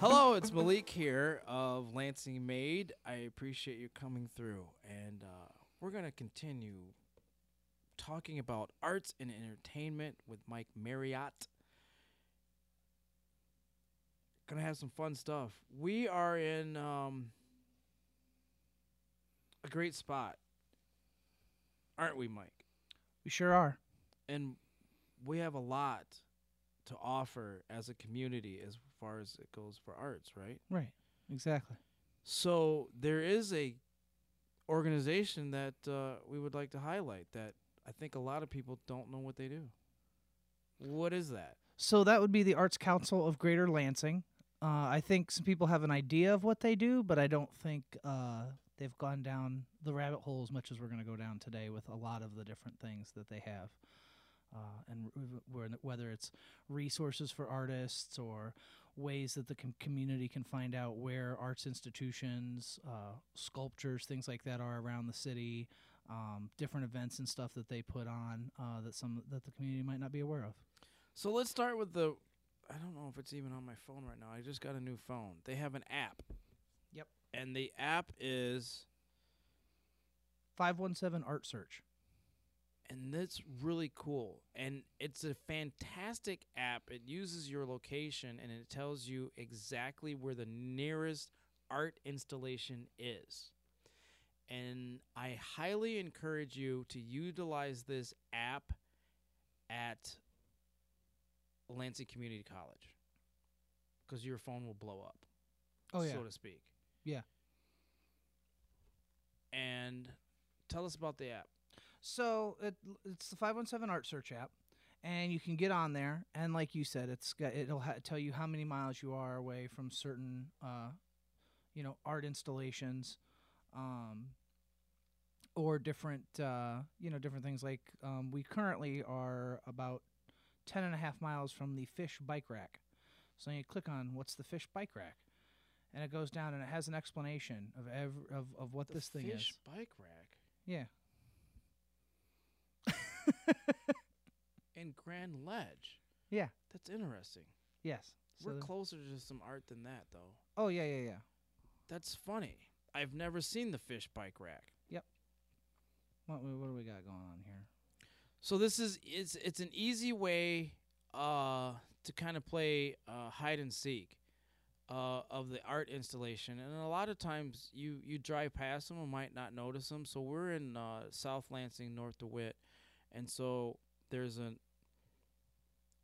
Hello, it's Malik here of Lansing Made. I appreciate you coming through, and uh, we're gonna continue talking about arts and entertainment with Mike Marriott. Gonna have some fun stuff. We are in um, a great spot, aren't we, Mike? We sure are. and we have a lot to offer as a community as far as it goes for arts, right? Right. Exactly. So there is a organization that uh, we would like to highlight that I think a lot of people don't know what they do. What is that? So that would be the Arts Council of Greater Lansing. Uh, I think some people have an idea of what they do, but I don't think uh, they've gone down the rabbit hole as much as we're going to go down today with a lot of the different things that they have. Uh, and whether it's resources for artists or ways that the com- community can find out where arts institutions, uh, sculptures, things like that are around the city, um, different events and stuff that they put on uh, that some that the community might not be aware of. So let's start with the. I don't know if it's even on my phone right now. I just got a new phone. They have an app. Yep. And the app is, 517 Art Search. And that's really cool. And it's a fantastic app. It uses your location and it tells you exactly where the nearest art installation is. And I highly encourage you to utilize this app at Lansing Community College because your phone will blow up, Oh yeah. so to speak. Yeah. And tell us about the app. So it, it's the 517 Art Search app, and you can get on there, and like you said, it's got it'll ha- tell you how many miles you are away from certain, uh, you know, art installations, um, or different, uh, you know, different things. Like um, we currently are about 10 and a half miles from the Fish Bike Rack. So you click on what's the Fish Bike Rack, and it goes down and it has an explanation of ev- of of what The this thing fish is. Fish Bike rack Yeah. in Grand Ledge. Yeah. That's interesting. Yes. So We're closer to some art than that, though. Oh yeah, yeah, yeah. That's funny. I've never seen the fish bike rack. Yep. What what do we got going on here? So this is it's it's an easy way uh, to kind of play uh, hide and seek uh, of the art installation, and a lot of times you you drive past them and might not notice them. So we're in uh, South Lansing, North DeWitt, and so there's an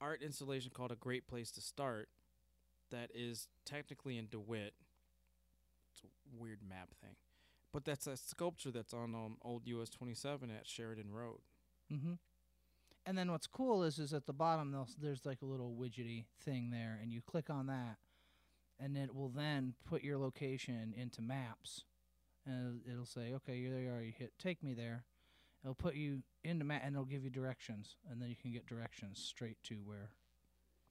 art installation called a Great Place to Start that is technically in DeWitt. It's a weird map thing. But that's a sculpture that's on um, old US 27 at Sheridan Road. Mm-hmm. And then what's cool is is at the bottom there's like a little widgety thing there, and you click on that, and it will then put your location into maps, and it'll, say, okay, there you are. You hit take me there. It'll put you into map, and it'll give you directions, and then you can get directions straight to where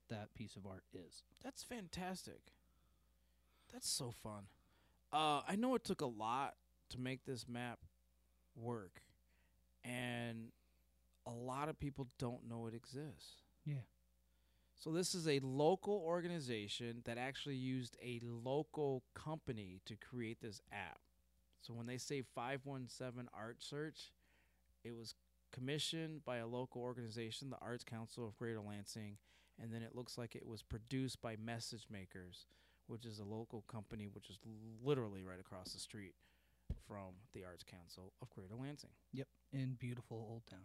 that piece of art is. That's fantastic. That's so fun. Uh, I know it took a lot to make this map work, and a lot of people don't know it exists. Yeah. So this is a local organization that actually used a local company to create this app. So when they say 517 Art Search, it was commissioned by a local organization, the Arts Council of Greater Lansing, and then it looks like it was produced by Message Makers, which is a local company which is literally right across the street from the Arts Council of Greater Lansing. Yep. In beautiful Old Town.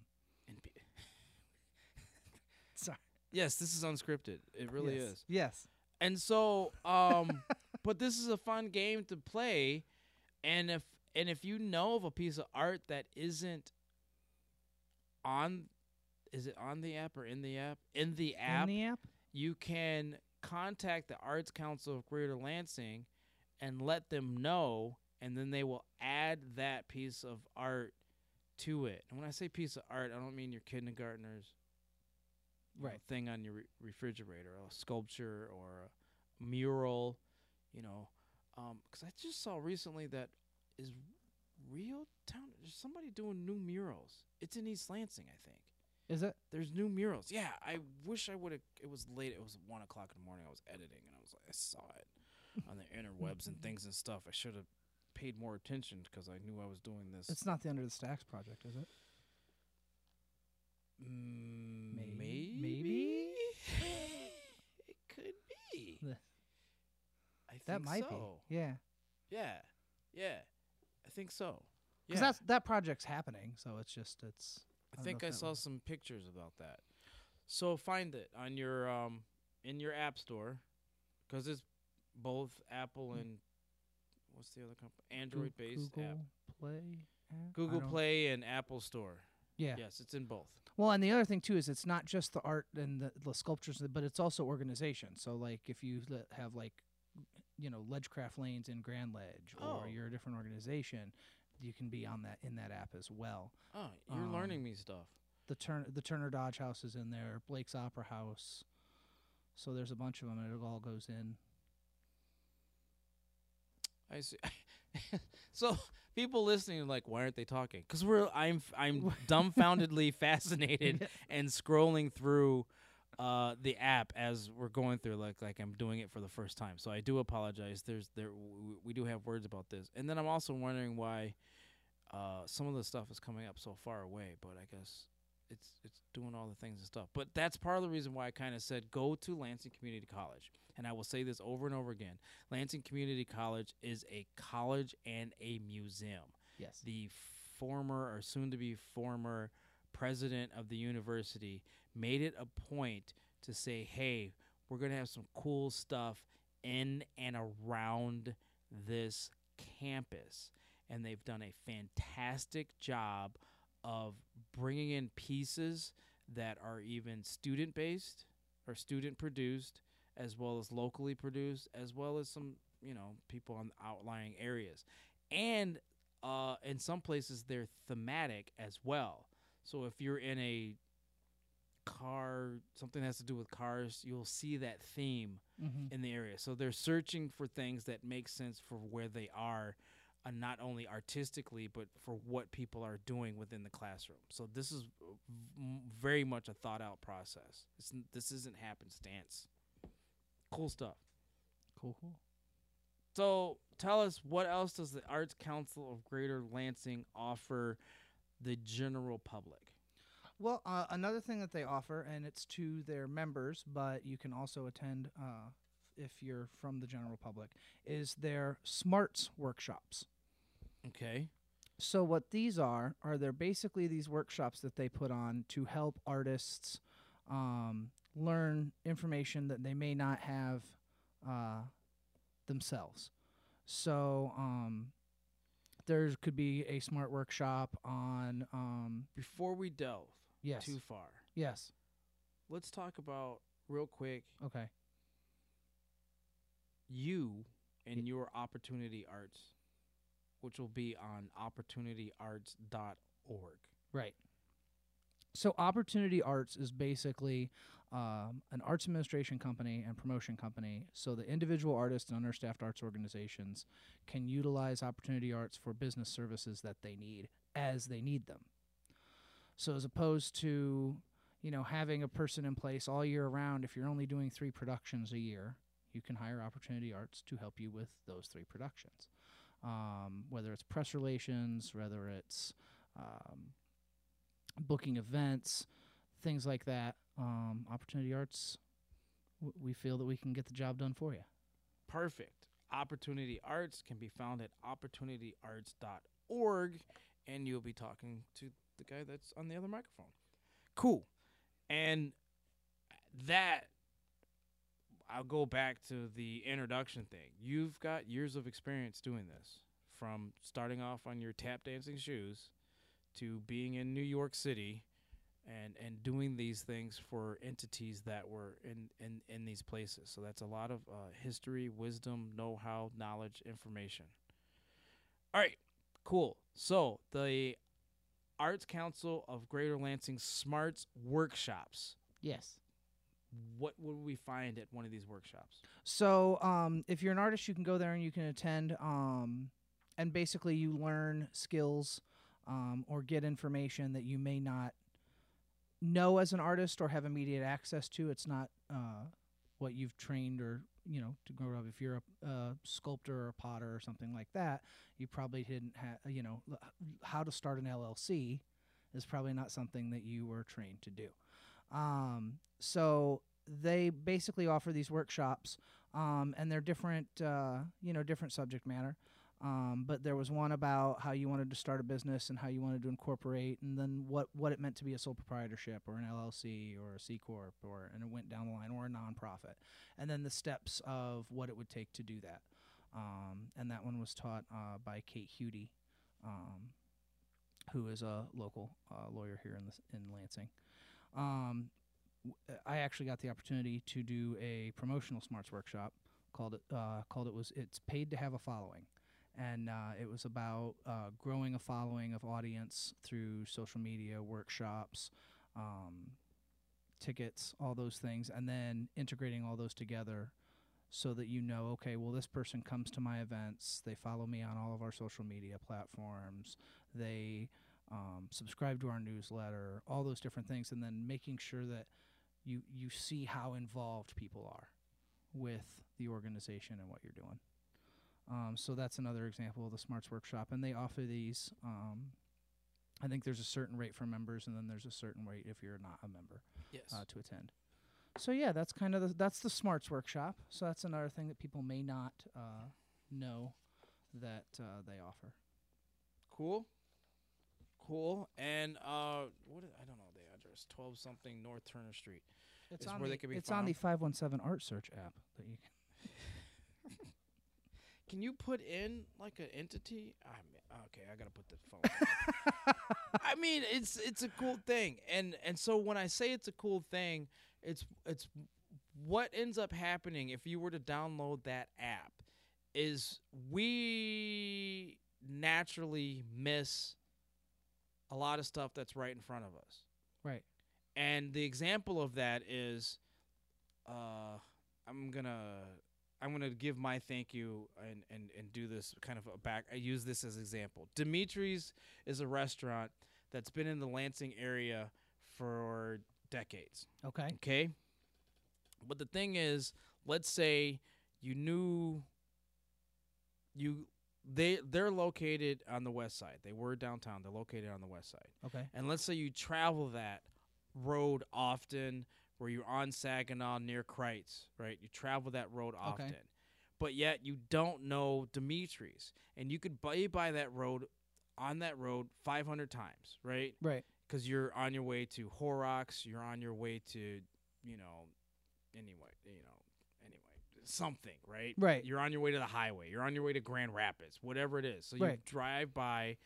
And be- Sorry. yes, this is unscripted. It really yes. is. Yes. And so, um, but this is a fun game to play, and if and if you know of a piece of art that isn't on, is it on the app or in the app? In the app, In the app. you can contact the Arts Council of Greater Lansing and let them know, and then they will add that piece of art to it. And when I say piece of art, I don't mean your kindergartner's you know, Right. thing on your re- refrigerator, a sculpture or a mural, you know. Um, because I just saw recently that is REO Town. There's somebody doing new murals. It's in East Lansing, I think. Is it? There's new murals. Yeah, I wish I would have. It was late. It was one o'clock in the morning. I was editing, and I was like, I saw it on the interwebs and things and stuff. I should have paid more attention because I knew I was doing this. It's not the Under the Stacks project, is it? Mm, May- maybe. maybe? it could be. I think That might so. be. Yeah. Yeah, yeah. I think so. Because Yeah. that's that project's happening, so it's just it's. I don't think I saw some pictures about that. So find it on your um in your app store, because it's both Apple Mm. and what's the other company? Android based Google app. Play. app? Google Play and Apple Store. Yeah. Yes, it's in both. Well, and the other thing too is it's not just the art and the, the sculptures, but it's also organization. So like if you have like you know ledgecraft lanes in Grand Ledge, Oh. or you're a different organization, you can be on that in that app as well. Oh, you're Um, learning me stuff. The Turn the Turner Dodge House is in there, Blake's Opera House. So there's a bunch of them, and it all goes in. I see. so people listening are like, why aren't they talking? Because we're I'm I'm dumbfoundedly fascinated and scrolling through uh, the app as we're going through like like I'm doing it for the first time. So I do apologize. There's there w- we do have words about this, and then I'm also wondering why uh, some of the stuff is coming up so far away. But I guess it's it's doing all the things and stuff. But that's part of the reason why I kind of said go to Lansing Community College. And I will say this over and over again. Lansing Community College is a college and a museum Yes. the former or soon to be former president of the university made it a point to say, hey, we're going to have some cool stuff in and around this campus. And they've done a fantastic job of bringing in pieces that are even student based or student produced, as well as locally produced, as well as some, you know, people on outlying areas. And uh, in some places they're thematic as well. So if you're in a car, something that has to do with cars, you'll see that theme Mm-hmm. in the area. So they're searching for things that make sense for where they are, uh, not only artistically, but for what people are doing within the classroom. So this is v- very much a thought out process. It's, this isn't happenstance. Cool stuff. Cool, cool. So tell us what else does the Arts Council of Greater Lansing offer the general public? Well, uh, another thing that they offer, and it's to their members, but you can also attend uh, if you're from the general public, is their smarts workshops. Okay. So what these are are they're basically these workshops that they put on to help artists um, learn information that they may not have uh, themselves. So um, there could be a smart workshop on um, Before we delve yes, too far, yes, let's talk about real quick okay, you and your Opportunity Arts, which will be on opportunityarts.org. right. So Opportunity Arts is basically um, an arts administration company and promotion company. So the individual artists and understaffed arts organizations can utilize Opportunity Arts for business services that they need as they need them. So as opposed to, you know, having a person in place all year round, if you're only doing three productions a year, you can hire Opportunity Arts to help you with those three productions. Um, whether it's press relations, whether it's um, booking events, things like that. Um, Opportunity Arts, w- we feel that we can get the job done for you. Perfect. Opportunity Arts can be found at opportunityarts.org, and you'll be talking to the guy that's on the other microphone. Cool. And that, I'll go back to the introduction thing. You've got years of experience doing this, from starting off on your tap dancing shoes to being in New York City. And, and doing these things for entities that were in, in, in these places. So that's a lot of uh, history, wisdom, know how, knowledge, information. All right, cool. So the Arts Council of Greater Lansing Smarts Workshops. Yes. What would we find at one of these workshops? So, um, if you're an artist, you can go there and you can attend, um, and basically you learn skills um, or get information that you may not know as an artist or have immediate access to. It's not uh, what you've trained or you know to grow up. If you're a, a sculptor or a potter or something like that, you probably didn't have you know how to start an LLC is probably not something that you were trained to do. Um, so they basically offer these workshops, um, and they're different, uh, you know, different subject matter. Um, but there was one about how you wanted to start a business and how you wanted to incorporate, and then what, what it meant to be a sole proprietorship or an LLC or a C corp, or and it went down the line or a nonprofit, and then the steps of what it would take to do that. Um, and that one was taught uh, by Kate Hudy, um, who is a local uh, lawyer here in this, in Lansing. Um, I actually got the opportunity to do a promotional smarts workshop called it uh, called it was it's paid to have a following and uh, it was about uh, growing a following of audience through social media workshops um, tickets all those things and then integrating all those together so that you know okay well this person comes to my events they follow me on all of our social media platforms they um, subscribe to our newsletter all those different things and then making sure that you you see how involved people are with the organization and what you're doing um, so that's another example of the Smarts Workshop, and they offer these. Um, I think there's a certain rate for members, and then there's a certain rate if you're not a member Yes. uh, to attend. So yeah, that's kind of the, that's the Smarts Workshop. So that's another thing that people may not uh, know that uh, they offer. Cool. Cool. And uh, what is, I don't know the address. Twelve something North Turner Street. It's on where the, they can be it's on the 517 Art Search app that you can. Can you put in like an entity? I mean, okay, I gotta put the phone. I mean, it's it's a cool thing, and and so when I say it's a cool thing, it's it's what ends up happening if you were to download that app is we naturally miss a lot of stuff that's right in front of us. Right. And the example of that is uh I'm to I'm going to give my thank you and, and and do this kind of a back I use this as example. Dimitri's is a restaurant that's been in the Lansing area for decades. Okay. Okay. But the thing is, let's say you knew you they they're located on the west side. They were downtown. They're located on the west side. Okay. And let's say you travel that road often where you're on Saginaw near Creyts, right? You travel that road often. But yet you don't know Dimitri's. And you could buy by that road on that road 500 times, right? Right. because you're on your way to Horrocks, you're on your way to, you know, anyway, you know, anyway, something, right? Right. You're on your way to the highway, you're on your way to Grand Rapids, whatever it is. So you Right. drive by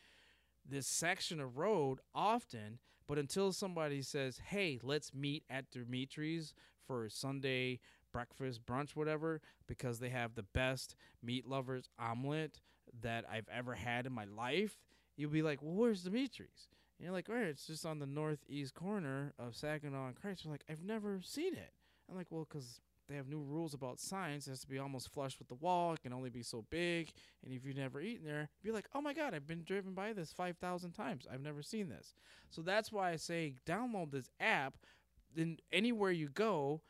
this section of road often, but until somebody says, "Hey, let's meet at Dimitri's for Sunday breakfast, brunch, whatever," because they have the best meat lovers omelet that I've ever had in my life, you'll be like, "Well, where's Dimitri's?" And you're like, "All right, it's just on the northeast corner of Saginaw and Creyts." You're like, "I've never seen it." I'm like, "Well, 'cause they have new rules about signs. It has to be almost flush with the wall. It can only be so big. And if you've never eaten there, be like, oh my God, I've been driven by this 5,000 times. I've never seen this. So that's why I say download this app. Then anywhere you go,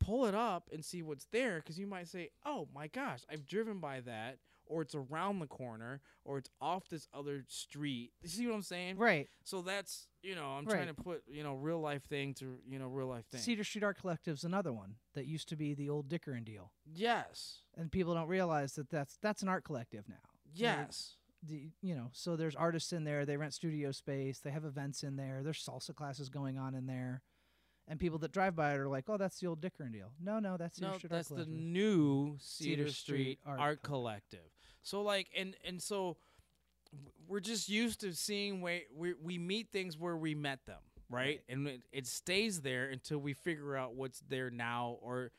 pull it up and see what's there. Because you might say, oh my gosh, I've driven by that. Or it's around the corner, or it's off this other street. You see what I'm saying? Right. So that's you know I'm trying to put you know real life thing to you know real life thing. Cedar Street Art Collective's another one that used to be the old Dicker and Deal, yes, and people don't realize that that's that's an art collective now. yes. the you know so there's artists in there they rent studio space they have events in there there's salsa classes going on in there and people that drive by it are like oh that's the old dicker and deal no no that's Cedar No, Street that's Art the Collective. new Cedar, Cedar Street, Street Art, Art Collective. So like, and and so we're just used to seeing way we we meet things where we met them, right? Right. And it, it stays there until we figure out what's there now, or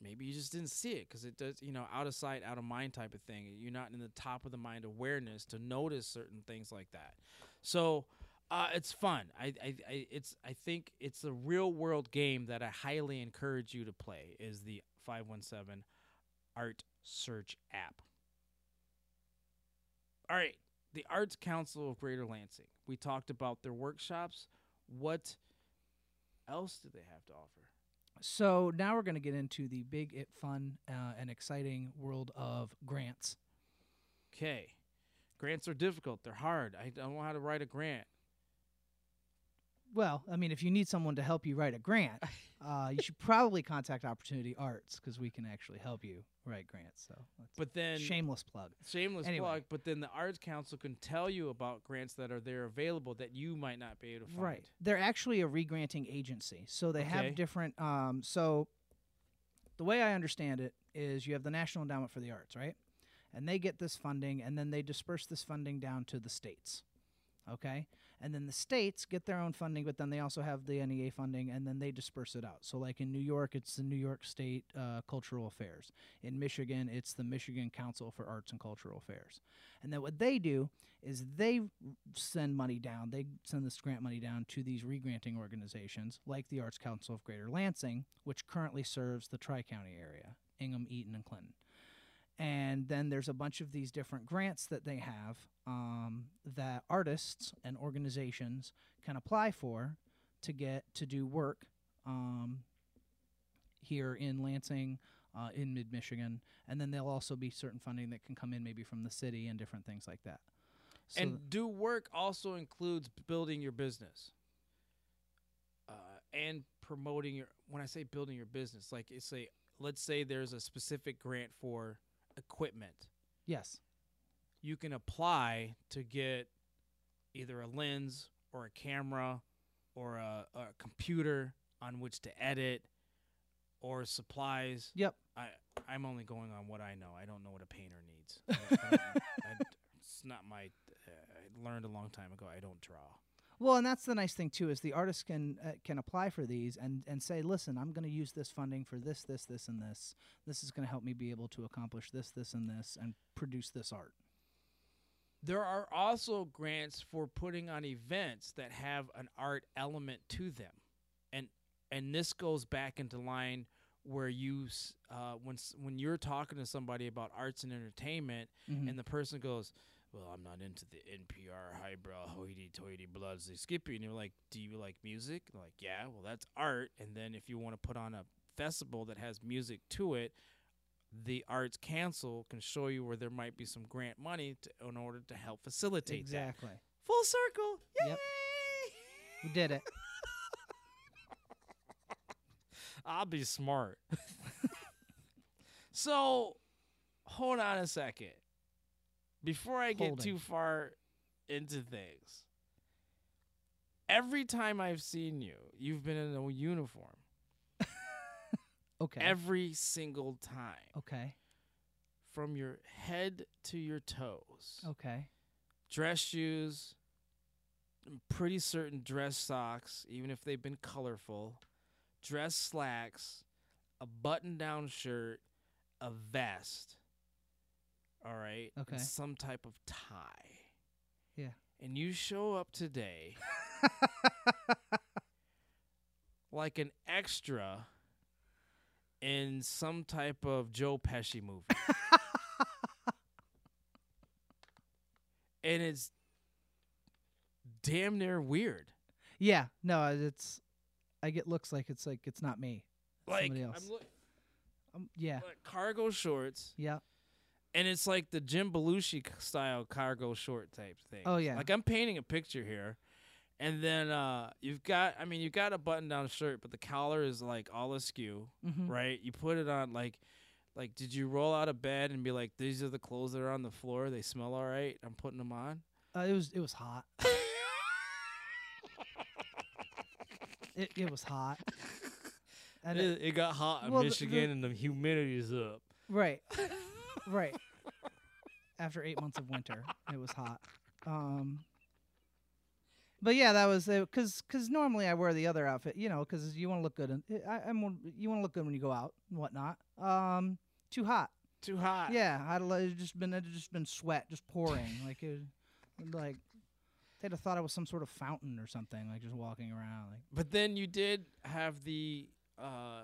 maybe you just didn't see it because it does, you know, out of sight, out of mind type of thing. You're not in the top of the mind awareness to notice certain things like that. So. Uh, it's fun. I, I, I, it's. I think it's a real world game that I highly encourage you to play. Is the five one seven Art Search app. All right, the Arts Council of Greater Lansing. We talked about their workshops. What else do they have to offer? So now we're going to get into the big, it, fun, uh, and exciting world of grants. Okay. Grants are difficult. They're hard. I don't know how to write a grant. Well, I mean, if you need someone to help you write a grant, uh, you should probably contact Opportunity Arts because we can actually help you write grants. So, But then shameless plug. shameless Anyway. plug, but then the Arts Council can tell you about grants that are there available that you might not be able to find. Right. They're actually a regranting agency. So they Okay. have different um so the way I understand it is you have the National Endowment for the Arts, right? And they get this funding and then they disperse this funding down to the states. Okay? And then the states get their own funding, but then they also have the NEA funding and then they disperse it out. So like in New York, it's the New York State uh, Cultural Affairs. In Michigan, it's the Michigan Council for Arts and Cultural Affairs. And then what they do is they send money down. They send this grant money down to these regranting organizations like the Arts Council of Greater Lansing, which currently serves the Tri County area Ingham, Eaton, and Clinton. And then there's a bunch of these different grants that they have um, that artists and organizations can apply for to get to do work um, here in Lansing, uh, in mid Michigan. And then there'll also be certain funding that can come in maybe from the city and different things like that. So and do work also includes building your business uh, and promoting your when i say building your business like it's a let's say there's a specific grant for equipment yes. you can apply to get either a lens or a camera or a, a computer on which to edit or supplies Yep. I I'm only going on what I know. I don't know what a painter needs. I I I- it's not my. Uh, I learned a long time ago. I don't draw. Well, and that's the nice thing too is the artist can uh, can apply for these and and say, listen, I'm going to use this funding for this, this, this, and this. This is going to help me be able to accomplish this, this, and this, and produce this art. There are also grants for putting on events that have an art element to them, and and this goes back into line where you uh, when when you're talking to somebody about arts and entertainment, Mhm. and the person goes, "Well, I'm not into the NPR highbrow hoity-toity bloodsy skippy," and you're like, "Do you like music?" They're like, "Yeah." Well, that's art. And then if you want to put on a festival that has music to it, the Arts Council can show you where there might be some grant money to, in order to help facilitate exactly. that. Full circle. Yay! Yep. We did it. I'll be smart. so, hold on a second. Before I get Holding. too far into things, every time I've seen you, you've been in a uniform. Okay. Every single time. okay. From your head to your toes. Okay. Dress shoes, pretty certain dress socks, even if they've been colorful, dress slacks, a button down shirt, a vest. All right. Okay. some type of tie. Yeah. And you show up today like an extra in some type of Joe Pesci movie. and it's damn near weird. yeah. No, it's. I get looks like it's like it's not me. Like Somebody else. I'm look Um, yeah. like cargo shorts, Yeah. And it's like the Jim Belushi style cargo short type thing. Oh, yeah. like I'm painting a picture here, and then uh, you've got, I mean, you've got a button down shirt, but the collar is like all askew, Mm-hmm. right? You put it on like. Like, did you roll out of bed and be like, "These are the clothes that are on the floor. They smell all right. I'm putting them on." Uh, it was it was hot. It it was hot. And it- it, it got hot in Well, Michigan, the- and the humidity is up. right. right. After eight months of winter, it was hot. Um. But yeah, that was because because normally I wear the other outfit, you know, because you want to look good and I, I'm you want to look good when you go out and whatnot. Um, too hot. Too hot. Yeah, I'd li- just been it just been sweat just pouring like it, like they'd have thought I was some sort of fountain or something, like just walking around. Like But then you did have the uh,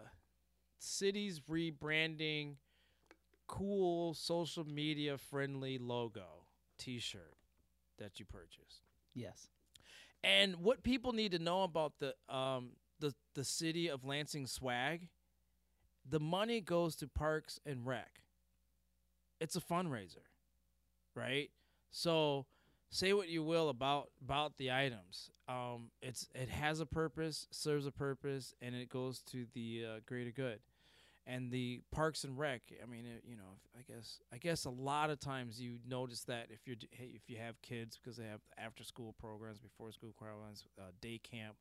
city's rebranding, cool social media friendly logo T-shirt that you purchased. yes, And what people need to know about the um, the the city of Lansing swag, the money goes to Parks and Rec. It's a fundraiser, right? So say what you will about about the items. Um, it's it has a purpose, serves a purpose, and it goes to the uh, greater good. And the Parks and Rec, I mean, it, you know, I guess I guess a lot of times you notice that if hey, if you have kids because they have after school programs, before school programs, uh, day camp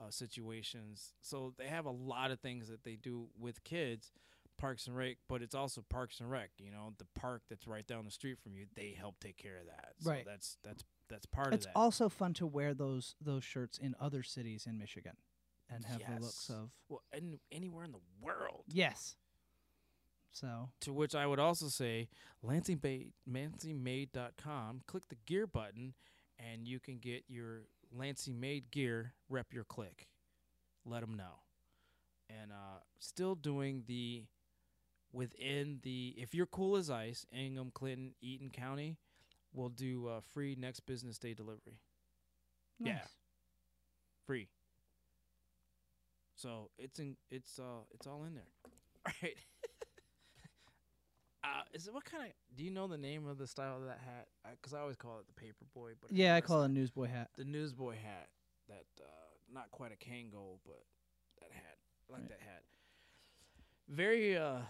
uh, situations. So they have a lot of things that they do with kids, Parks and Rec, but it's also Parks and Rec. You know, the park that's right down the street from you, they help take care of that. So Right. That's that's that's part It's of that. It's also fun to wear those those shirts in other cities in Michigan and have the looks of well, and anywhere in the world. yes. So To which I would also say, LansingMade.com. Click the gear button, and you can get your Lansing Made gear. Rep your click. Let them know. And uh, still doing the within the if you're cool as ice, Ingham, Clinton, Eaton County, will do uh, free next business day delivery. Yeah. Free. So it's in it's uh it's all in there. All right. uh, is it what kind of? Do you know the name of the style of that hat? Because I always call it the paper boy, but Yeah, I call it a newsboy hat. the newsboy hat. That uh, not quite a Kangol, but that hat. I like Right. that hat. Very uh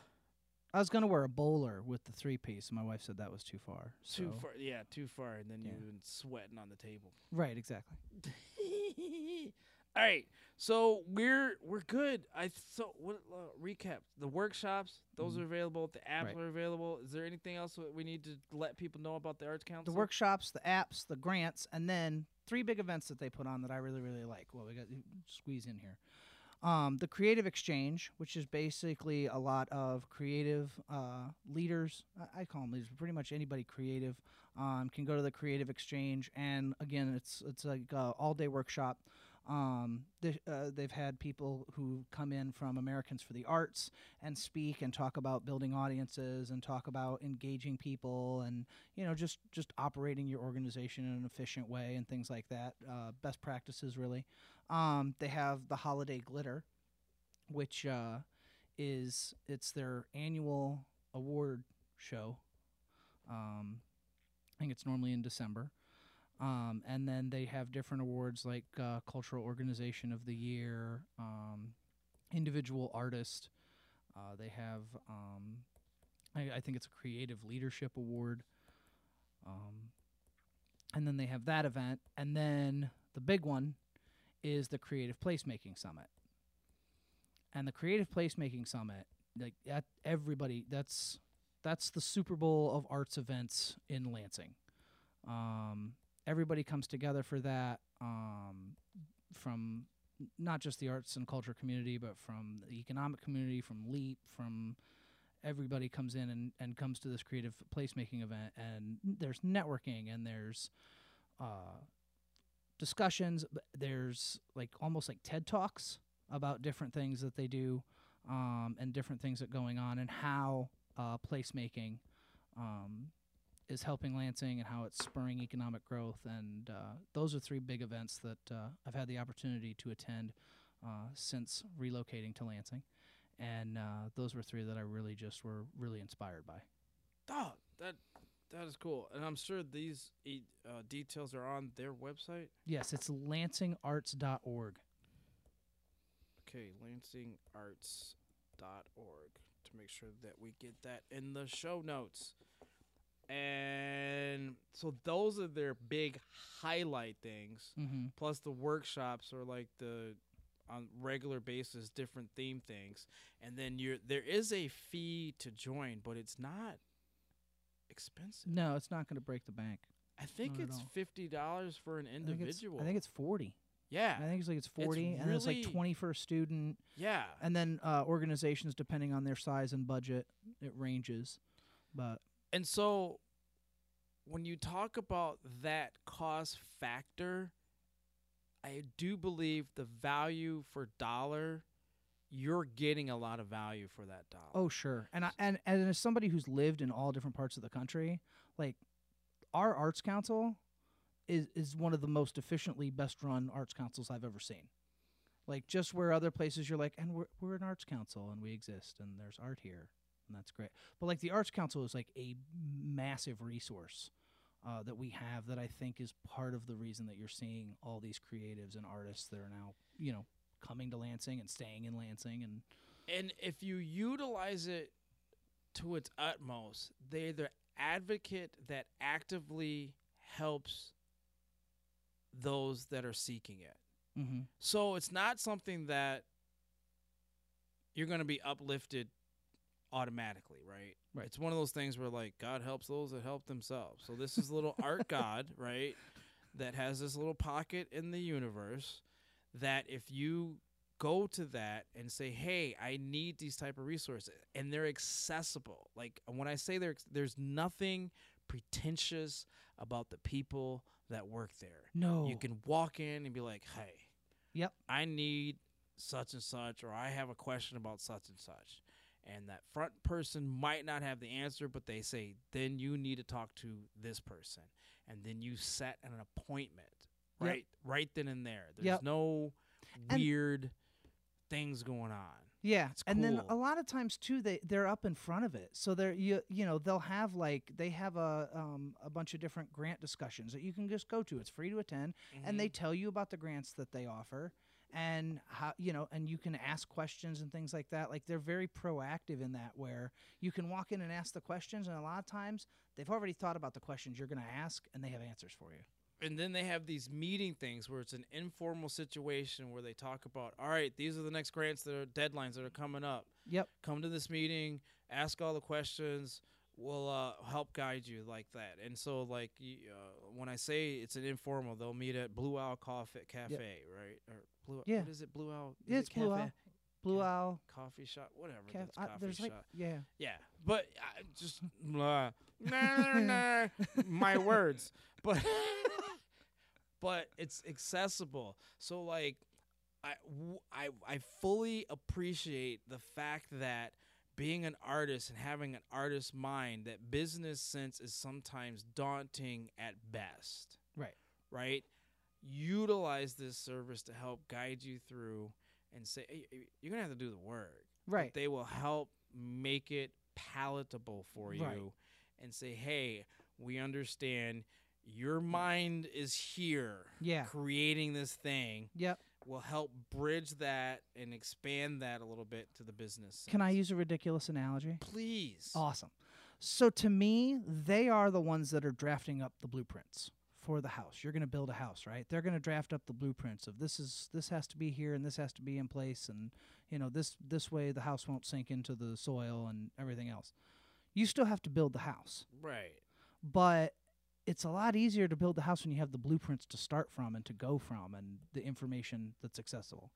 I was gonna wear a bowler with the three piece, and my wife said that was too far. too far. Yeah, too far, and then Yeah. you've been sweating on the table. Right, exactly. All right, so we're we're good. I so what uh, recap the workshops? Those Mhm. are available. The apps Right. are available. Is there anything else that we need to let people know about the Arts Council? The workshops, the apps, the grants, and then three big events that they put on that I really, really like. Well, we got squeeze in here. Um, the Creative Exchange, which is basically a lot of creative uh, leaders. I, I call them leaders, but pretty much anybody creative um, can go to the Creative Exchange, and again, it's it's like all day workshop. Um, they, uh, they've had people who come in from Americans for the Arts and speak and talk about building audiences and talk about engaging people and you know just just operating your organization in an efficient way and things like that. Uh, best practices really. Um, they have the holiday glitter, which uh, is it's their annual award show. Um, I think it's normally in December. Um, and then they have different awards like uh, Cultural Organization of the Year, um, Individual Artist. Uh, they have, um, I, I think it's a Creative Leadership Award. Um, and then they have that event. And then the big one is the Creative Placemaking Summit. And the Creative Placemaking Summit, like that, everybody, that's that's the Super Bowl of arts events in Lansing. Um, everybody comes together for that um, from not just the arts and culture community, but from the economic community, from LEAP, from everybody comes in and, and comes to this creative placemaking event. And there's networking and there's uh, discussions. There's like almost like TED Talks about different things that they do um, and different things that going on and how uh, placemaking um, is helping Lansing and how it's spurring economic growth. And uh, those are three big events that uh, I've had the opportunity to attend uh, since relocating to Lansing. And uh, those were three that I really just were really inspired by. Oh, that that is cool, and I'm sure these e- uh, details are on their website. Yes, it's lansingarts.org. Okay, lansingarts.org to make sure that we get that in the show notes. And so those are their big highlight things. Mm-hmm. Plus the workshops are like the on regular basis different theme things. And then you're there is a fee to join, but it's not expensive. No, it's not going to break the bank. I think not it's fifty dollars for an I think it's- individual. I think it's 40. yeah, I think it's like it's 40 and it's like really- 20 for a student. yeah. And then uh, organizations, depending on their size and budget, it ranges. But And so when you talk about that cost factor, I do believe the value for dollar, you're getting a lot of value for that dollar. Oh, sure. And I, and and as somebody who's lived in all different parts of the country, like our arts council is is one of the most efficiently best run arts councils I've ever seen. Like just where other places you're like, and we're we're an arts council and we exist and there's art here and that's great. But like the arts council is like a massive resource uh, that we have that I think is part of the reason that you're seeing all these creatives and artists that are now you know coming to Lansing and staying in Lansing and And if you utilize it to its utmost, they're the advocate that actively helps those that are seeking it. mm-hmm. So it's not something that you're going to be uplifted automatically, right? Right. It's one of those things where like God helps those that help themselves. So this is a little art god, right? That has this little pocket in the universe that if you go to that and say, "Hey, I need these type of resources," and they're accessible. Like when I say they're, there's nothing pretentious about the people that work there. no You can walk in and be like, "Hey, Yep. I need such and such, or I have a question about such and such," and that front person might not have the answer, but they say, "Then you need to talk to this person," and then you set an appointment, Yep. right, right then and there. There's Yep. no And- weird things going on. Yeah, It's and then a lot of times too, they they're up in front of it, so they're you you know they'll have like they have a um a bunch of different grant discussions that you can just go to. It's free to attend, and they tell you about the grants that they offer and how you know and you can ask questions and things like that. Like they're very proactive in that where you can walk in and ask the questions and a lot of times they've already thought about the questions you're going to ask and they have answers for you. And then they have these meeting things where it's an informal situation where they talk about all right these are the next grants that are deadlines that are coming up. Yep. Come to this meeting ask all the questions. We'll uh, help guide you like that. And so like uh, when i say it's an informal they'll meet at blue owl coffee cafe right or blue Yeah. what is it blue owl Yeah, Is it's it Blue? Owl. blue Ca- owl coffee shop whatever Caf- I- coffee there's like yeah yeah, but I just blah, nah, nah, nah, my words. But but it's accessible. So like I, w- I I fully appreciate the fact that being an artist and having an artist mind that business sense is sometimes daunting at best. Right. Right? Utilize this service to help guide you through and say hey, you're going to have to do the work but right they will help make it palatable for you Right. and say, hey, we understand your mind is here yeah creating this thing. yep Will help bridge that and expand that a little bit to the business. can i use a ridiculous analogy Please. Awesome. So to me, they are the ones that are drafting up the blueprints for the house. You're going to build a house, right? They're going to draft up the blueprints of this is this has to be here and this has to be in place and you know this this way the house won't sink into the soil and everything else. You still have to build the house, Right. but it's a lot easier to build the house when you have the blueprints to start from and to go from and the information that's accessible.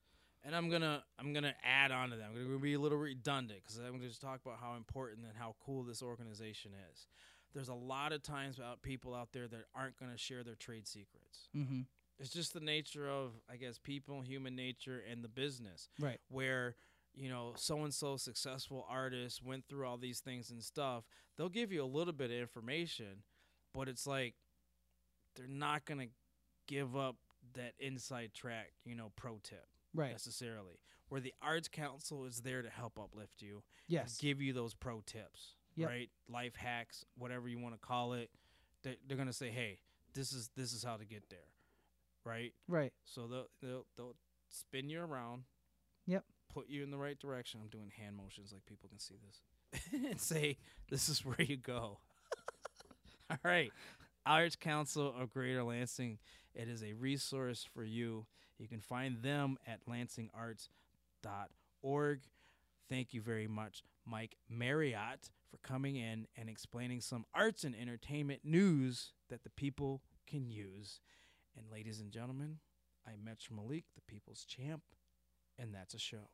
And I'm gonna I'm gonna add on to that. I'm gonna be a little redundant because I'm gonna just talk about how important and how cool this organization is. There's a lot of times about people out there that aren't gonna share their trade secrets. Mm-hmm. it's just the nature of i guess people human nature and the business Right. where you know so and so successful artist went through all these things and stuff they'll give you a little bit of information but it's like they're not gonna give up that inside track you know pro tip Right. necessarily where the arts council is there to help uplift you Yes. give you those pro tips Yep. right life hacks whatever you want to call it they're, they're gonna say hey this is this is how to get there right Right. so they'll they'll, they'll spin you around. Yep. Put you in the right direction. I'm doing hand motions like people can see this, and say this is where you go. All right, Arts Council of Greater Lansing. It is a resource for you. You can find them at lansingarts.org. Thank you very much, Mike Marriott, for coming in and explaining some arts and entertainment news that the people can use. And ladies and gentlemen, I'm Metch Malik, the people's champ, and that's a show.